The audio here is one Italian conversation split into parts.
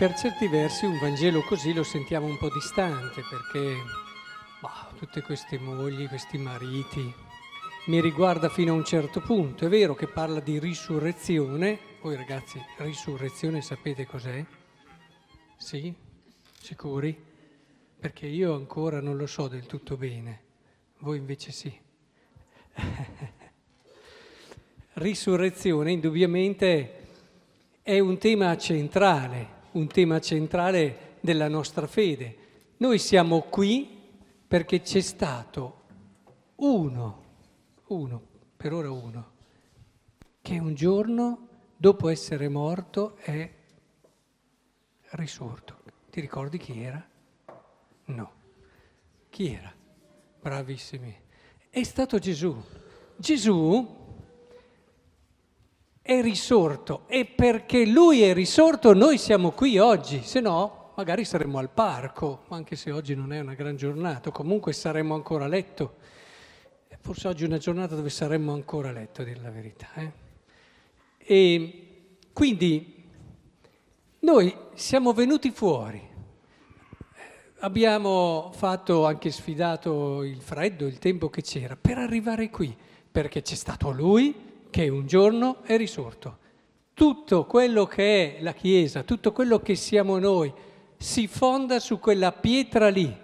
per certi versi un Vangelo così lo sentiamo un po' distante perché bah, tutte queste mogli, questi mariti, mi riguarda fino a un certo punto. È vero che parla di risurrezione, voi ragazzi, risurrezione sapete cos'è? Sì? Sicuri? Perché io ancora non lo so del tutto bene, voi invece sì. Risurrezione indubbiamente è un tema centrale un tema centrale della nostra fede. Noi siamo qui perché c'è stato uno, uno, per ora uno, che un giorno, dopo essere morto, è risorto. Ti ricordi chi era? No. Chi era? Bravissimi. È stato Gesù. Gesù è risorto e perché lui è risorto noi siamo qui oggi, se no magari saremmo al parco, anche se oggi non è una gran giornata, comunque saremmo ancora a letto. Forse oggi è una giornata dove saremmo ancora a letto, a dire la verità. Eh? E quindi noi siamo venuti fuori, abbiamo fatto anche sfidato il freddo, il tempo che c'era, per arrivare qui, perché c'è stato lui che un giorno è risorto. Tutto quello che è la Chiesa, tutto quello che siamo noi, si fonda su quella pietra lì.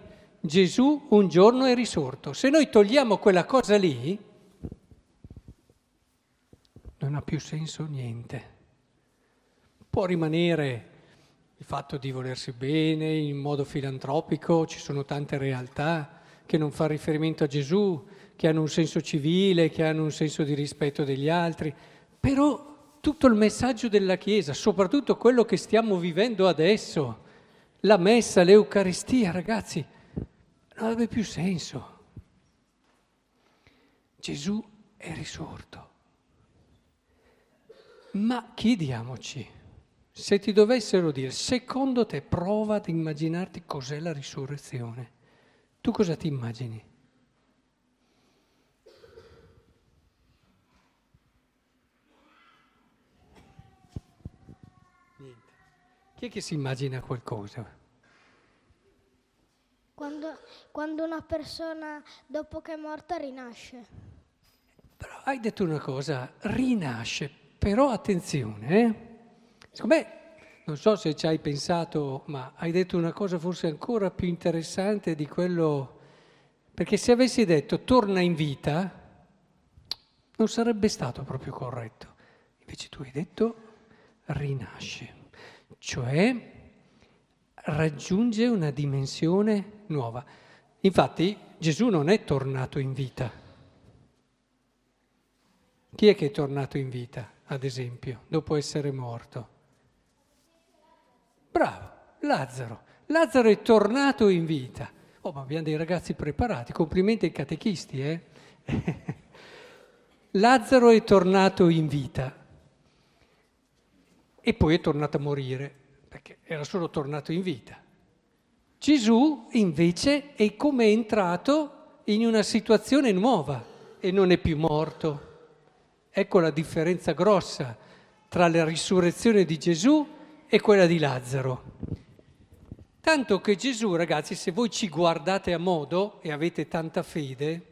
Gesù un giorno è risorto. Se noi togliamo quella cosa lì, non ha più senso niente. Può rimanere il fatto di volersi bene in modo filantropico, ci sono tante realtà che non fanno riferimento a Gesù, che hanno un senso civile, che hanno un senso di rispetto degli altri, però tutto il messaggio della Chiesa, soprattutto quello che stiamo vivendo adesso, la messa, l'Eucaristia, ragazzi, non avrebbe più senso. Gesù è risorto. Ma chiediamoci, se ti dovessero dire, secondo te prova ad immaginarti cos'è la risurrezione, tu cosa ti immagini? Chi è che si immagina qualcosa? Quando, quando una persona dopo che è morta rinasce. Però hai detto una cosa, rinasce, però attenzione, eh? Secondo me, non so se ci hai pensato, ma hai detto una cosa forse ancora più interessante di quello... Perché se avessi detto torna in vita, non sarebbe stato proprio corretto. Invece tu hai detto rinasce cioè raggiunge una dimensione nuova. Infatti Gesù non è tornato in vita. Chi è che è tornato in vita, ad esempio, dopo essere morto? Bravo, Lazzaro. Lazzaro è tornato in vita. Oh, ma abbiamo dei ragazzi preparati, complimenti ai catechisti, eh? Lazzaro è tornato in vita e poi è tornato a morire, perché era solo tornato in vita. Gesù invece è come entrato in una situazione nuova e non è più morto. Ecco la differenza grossa tra la risurrezione di Gesù e quella di Lazzaro. Tanto che Gesù, ragazzi, se voi ci guardate a modo e avete tanta fede,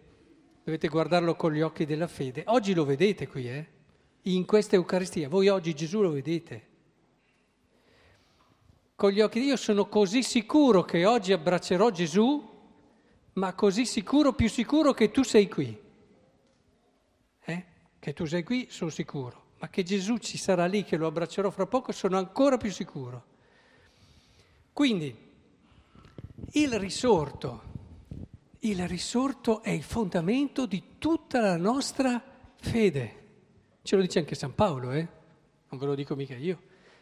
dovete guardarlo con gli occhi della fede. Oggi lo vedete qui, eh? In questa Eucaristia. Voi oggi Gesù lo vedete. Con gli occhi di Dio sono così sicuro che oggi abbraccerò Gesù, ma così sicuro, più sicuro che tu sei qui. Eh? Che tu sei qui, sono sicuro. Ma che Gesù ci sarà lì, che lo abbraccerò fra poco, sono ancora più sicuro. Quindi, il risorto, il risorto è il fondamento di tutta la nostra fede. Ce lo dice anche San Paolo, eh? Non ve lo dico mica io.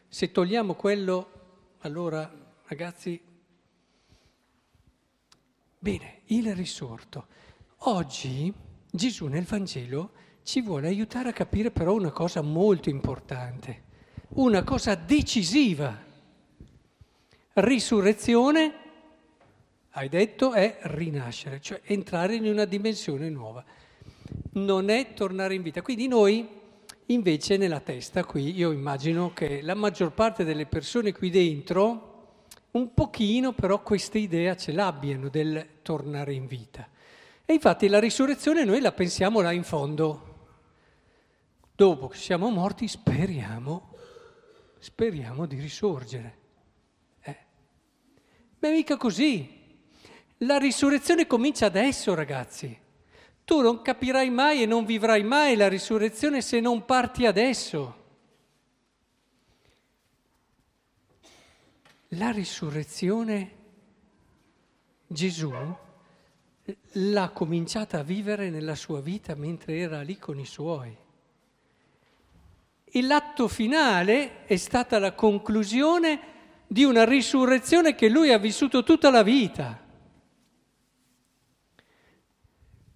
Se togliamo quello, allora ragazzi, bene, il risorto. Oggi Gesù nel Vangelo ci vuole aiutare a capire però una cosa molto importante, una cosa decisiva. Risurrezione, hai detto, è rinascere, cioè entrare in una dimensione nuova. Non è tornare in vita. Quindi noi Invece nella testa qui io immagino che la maggior parte delle persone qui dentro un pochino però questa idea ce l'abbiano del tornare in vita. E infatti la risurrezione noi la pensiamo là in fondo. Dopo che siamo morti speriamo, speriamo di risorgere. Eh. Ma mica così. La risurrezione comincia adesso, ragazzi. Tu non capirai mai e non vivrai mai la risurrezione se non parti adesso. La risurrezione Gesù l'ha cominciata a vivere nella sua vita mentre era lì con i suoi. E l'atto finale è stata la conclusione di una risurrezione che lui ha vissuto tutta la vita.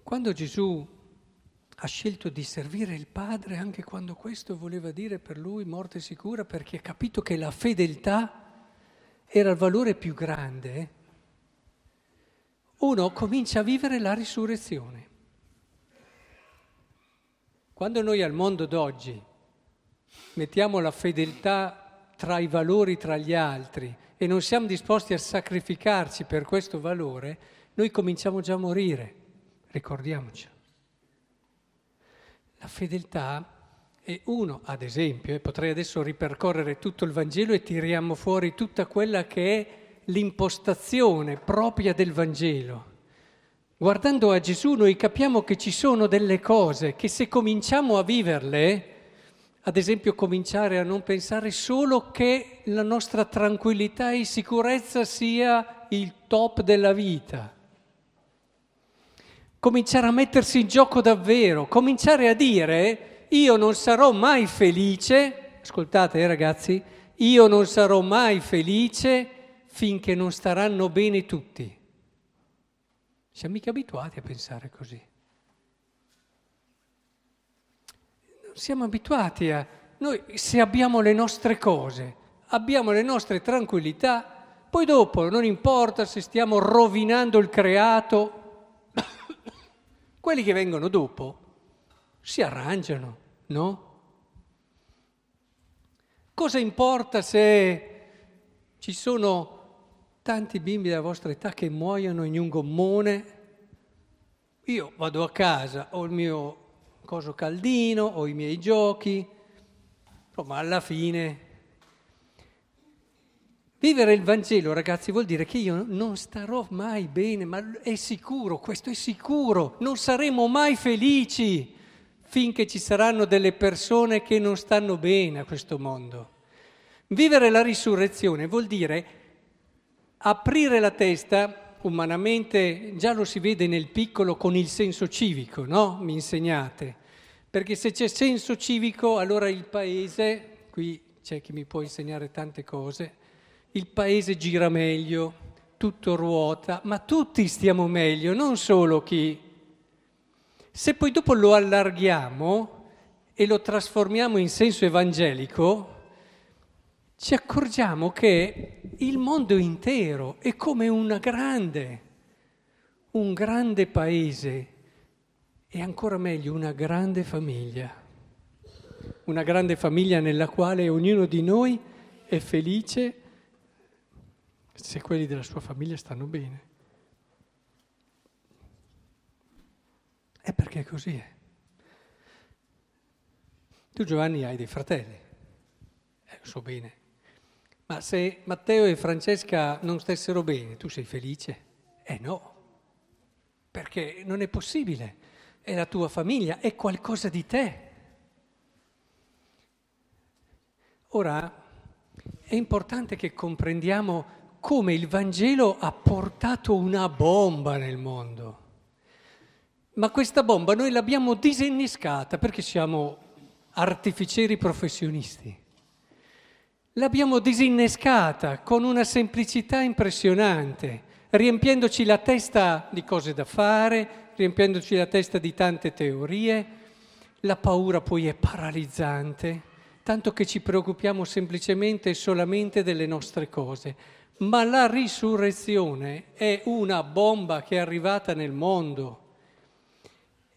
Quando Gesù ha scelto di servire il Padre, anche quando questo voleva dire per lui morte sicura, perché ha capito che la fedeltà era il valore più grande, uno comincia a vivere la risurrezione. Quando noi al mondo d'oggi mettiamo la fedeltà tra i valori tra gli altri e non siamo disposti a sacrificarci per questo valore, noi cominciamo già a morire, ricordiamoci. La fedeltà e uno, ad esempio, e potrei adesso ripercorrere tutto il Vangelo e tiriamo fuori tutta quella che è l'impostazione propria del Vangelo. Guardando a Gesù noi capiamo che ci sono delle cose che se cominciamo a viverle, ad esempio cominciare a non pensare solo che la nostra tranquillità e sicurezza sia il top della vita, cominciare a mettersi in gioco davvero, cominciare a dire io non sarò mai felice, ascoltate eh, ragazzi, io non sarò mai felice finché non staranno bene tutti. Siamo mica abituati a pensare così. Non siamo abituati a... Noi se abbiamo le nostre cose, abbiamo le nostre tranquillità, poi dopo non importa se stiamo rovinando il creato, quelli che vengono dopo si arrangiano, no? Cosa importa se ci sono tanti bimbi della vostra età che muoiono in un gommone? Io vado a casa, ho il mio coso caldino, ho i miei giochi, ma alla fine Vivere il Vangelo, ragazzi, vuol dire che io non starò mai bene, ma è sicuro, questo è sicuro, non saremo mai felici finché ci saranno delle persone che non stanno bene a questo mondo. Vivere la risurrezione vuol dire aprire la testa, umanamente già lo si vede nel piccolo con il senso civico, no? Mi insegnate. Perché se c'è senso civico, allora il paese, qui c'è chi mi può insegnare tante cose, il paese gira meglio, tutto ruota, ma tutti stiamo meglio, non solo chi se poi dopo lo allarghiamo e lo trasformiamo in senso evangelico, ci accorgiamo che il mondo intero è come una grande, un grande paese e ancora meglio una grande famiglia. Una grande famiglia nella quale ognuno di noi è felice se quelli della sua famiglia stanno bene. È perché così è. Tu Giovanni hai dei fratelli, eh, lo so bene, ma se Matteo e Francesca non stessero bene, tu sei felice? Eh no, perché non è possibile, è la tua famiglia, è qualcosa di te. Ora, è importante che comprendiamo come il Vangelo ha portato una bomba nel mondo. Ma questa bomba noi l'abbiamo disinnescata perché siamo artificieri professionisti. L'abbiamo disinnescata con una semplicità impressionante, riempiendoci la testa di cose da fare, riempiendoci la testa di tante teorie. La paura poi è paralizzante, tanto che ci preoccupiamo semplicemente e solamente delle nostre cose. Ma la risurrezione è una bomba che è arrivata nel mondo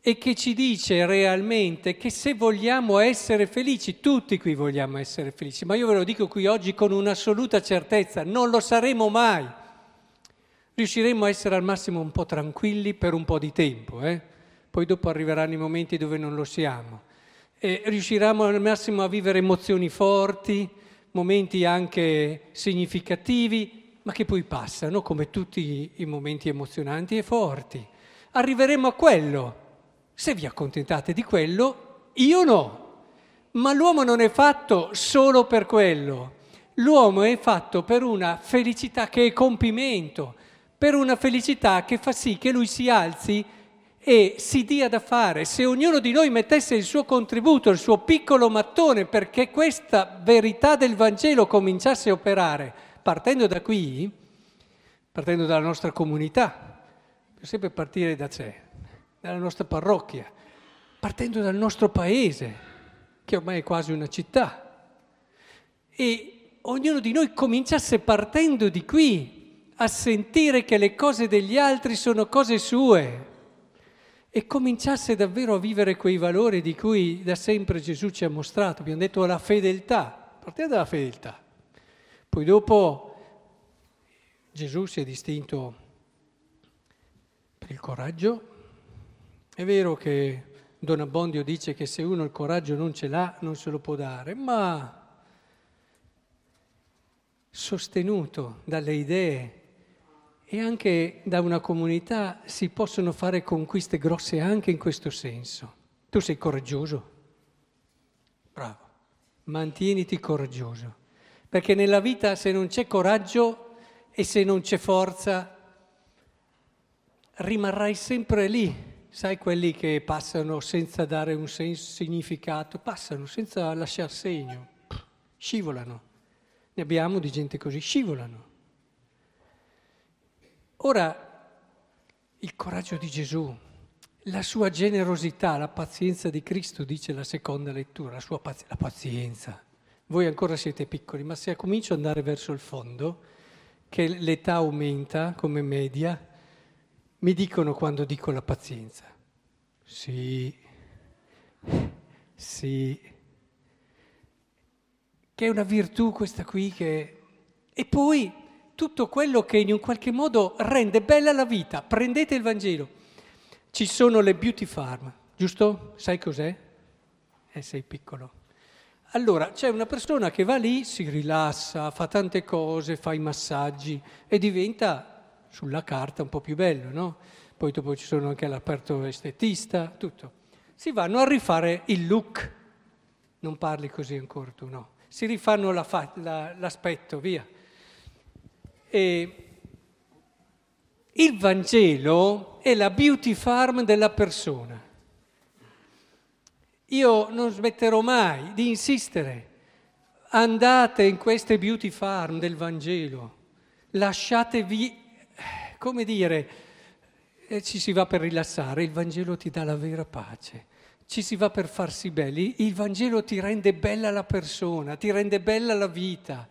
e che ci dice realmente che se vogliamo essere felici, tutti qui vogliamo essere felici, ma io ve lo dico qui oggi con un'assoluta certezza, non lo saremo mai. Riusciremo a essere al massimo un po' tranquilli per un po' di tempo, eh? poi dopo arriveranno i momenti dove non lo siamo. E riusciremo al massimo a vivere emozioni forti, momenti anche significativi, ma che poi passano come tutti i momenti emozionanti e forti. Arriveremo a quello se vi accontentate di quello, io no. Ma l'uomo non è fatto solo per quello. L'uomo è fatto per una felicità che è compimento, per una felicità che fa sì che lui si alzi e si dia da fare. Se ognuno di noi mettesse il suo contributo, il suo piccolo mattone perché questa verità del Vangelo cominciasse a operare, partendo da qui, partendo dalla nostra comunità, per sempre partire da sé dalla nostra parrocchia, partendo dal nostro paese, che ormai è quasi una città. E ognuno di noi cominciasse partendo di qui a sentire che le cose degli altri sono cose sue e cominciasse davvero a vivere quei valori di cui da sempre Gesù ci ha mostrato. Abbiamo detto la fedeltà, partiamo dalla fedeltà. Poi dopo Gesù si è distinto per il coraggio, è vero che Don Abbondio dice che se uno il coraggio non ce l'ha non se lo può dare, ma sostenuto dalle idee e anche da una comunità si possono fare conquiste grosse anche in questo senso. Tu sei coraggioso? Bravo, mantieniti coraggioso, perché nella vita se non c'è coraggio e se non c'è forza, rimarrai sempre lì sai quelli che passano senza dare un senso, significato, passano senza lasciare segno, scivolano. Ne abbiamo di gente così, scivolano. Ora, il coraggio di Gesù, la sua generosità, la pazienza di Cristo, dice la seconda lettura, la sua paz- la pazienza. Voi ancora siete piccoli, ma se comincio ad andare verso il fondo, che l'età aumenta come media, mi dicono quando dico la pazienza. Sì, sì, che è una virtù questa qui che... E poi tutto quello che in un qualche modo rende bella la vita. Prendete il Vangelo. Ci sono le beauty farm, giusto? Sai cos'è? Eh, sei piccolo. Allora, c'è una persona che va lì, si rilassa, fa tante cose, fa i massaggi e diventa sulla carta un po' più bello, no? Poi dopo ci sono anche l'aperto estetista, tutto. Si vanno a rifare il look. Non parli così ancora tu, no? Si rifanno la fa- la, l'aspetto, via. E il Vangelo è la beauty farm della persona. Io non smetterò mai di insistere. Andate in queste beauty farm del Vangelo, lasciatevi come dire, eh, ci si va per rilassare, il Vangelo ti dà la vera pace, ci si va per farsi belli, il Vangelo ti rende bella la persona, ti rende bella la vita.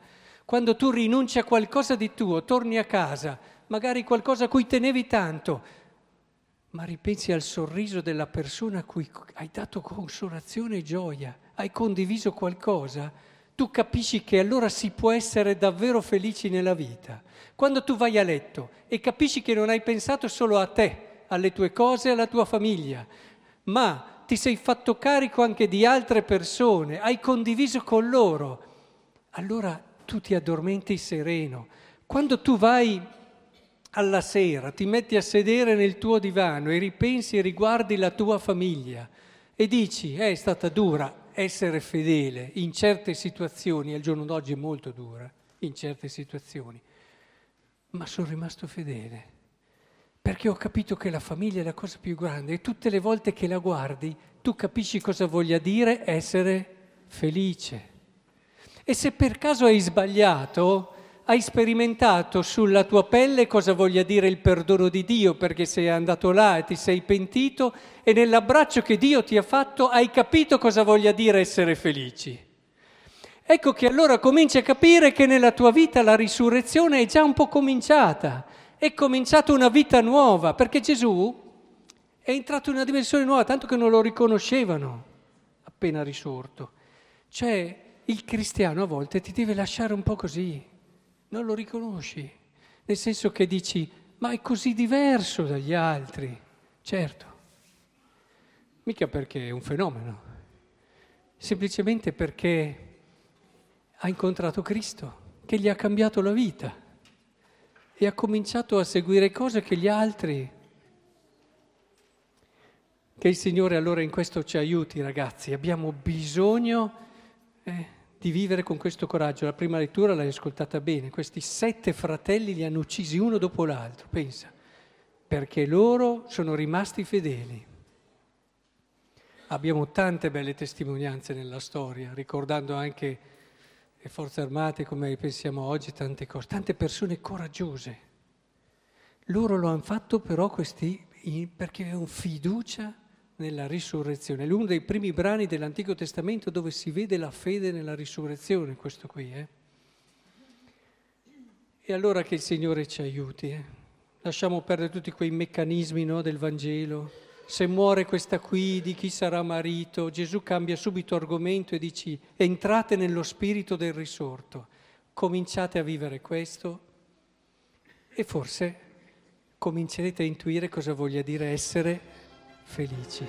Quando tu rinunci a qualcosa di tuo, torni a casa, magari qualcosa a cui tenevi tanto, ma ripensi al sorriso della persona a cui hai dato consolazione e gioia, hai condiviso qualcosa, tu capisci che allora si può essere davvero felici nella vita. Quando tu vai a letto e capisci che non hai pensato solo a te, alle tue cose, alla tua famiglia, ma ti sei fatto carico anche di altre persone, hai condiviso con loro, allora tu ti addormenti sereno. Quando tu vai alla sera, ti metti a sedere nel tuo divano e ripensi e riguardi la tua famiglia e dici, eh, è stata dura, essere fedele in certe situazioni, al giorno d'oggi è molto dura, in certe situazioni, ma sono rimasto fedele perché ho capito che la famiglia è la cosa più grande e tutte le volte che la guardi tu capisci cosa voglia dire essere felice. E se per caso hai sbagliato, hai sperimentato sulla tua pelle cosa voglia dire il perdono di Dio perché sei andato là e ti sei pentito e nell'abbraccio che Dio ti ha fatto hai capito cosa voglia dire essere felici. Ecco che allora cominci a capire che nella tua vita la risurrezione è già un po' cominciata, è cominciata una vita nuova, perché Gesù è entrato in una dimensione nuova, tanto che non lo riconoscevano appena risorto. Cioè, il cristiano a volte ti deve lasciare un po' così, non lo riconosci, nel senso che dici, ma è così diverso dagli altri. Certo, mica perché è un fenomeno, semplicemente perché ha incontrato Cristo, che gli ha cambiato la vita e ha cominciato a seguire cose che gli altri... Che il Signore allora in questo ci aiuti, ragazzi. Abbiamo bisogno eh, di vivere con questo coraggio. La prima lettura l'hai ascoltata bene. Questi sette fratelli li hanno uccisi uno dopo l'altro, pensa, perché loro sono rimasti fedeli. Abbiamo tante belle testimonianze nella storia, ricordando anche le forze armate come pensiamo oggi, tante cose, tante persone coraggiose. Loro lo hanno fatto però questi, perché avevano fiducia nella risurrezione. È uno dei primi brani dell'Antico Testamento dove si vede la fede nella risurrezione, questo qui. Eh? E allora che il Signore ci aiuti. Eh? Lasciamo perdere tutti quei meccanismi no, del Vangelo se muore questa qui di chi sarà marito, Gesù cambia subito argomento e dice entrate nello spirito del risorto, cominciate a vivere questo e forse comincerete a intuire cosa voglia dire essere felici.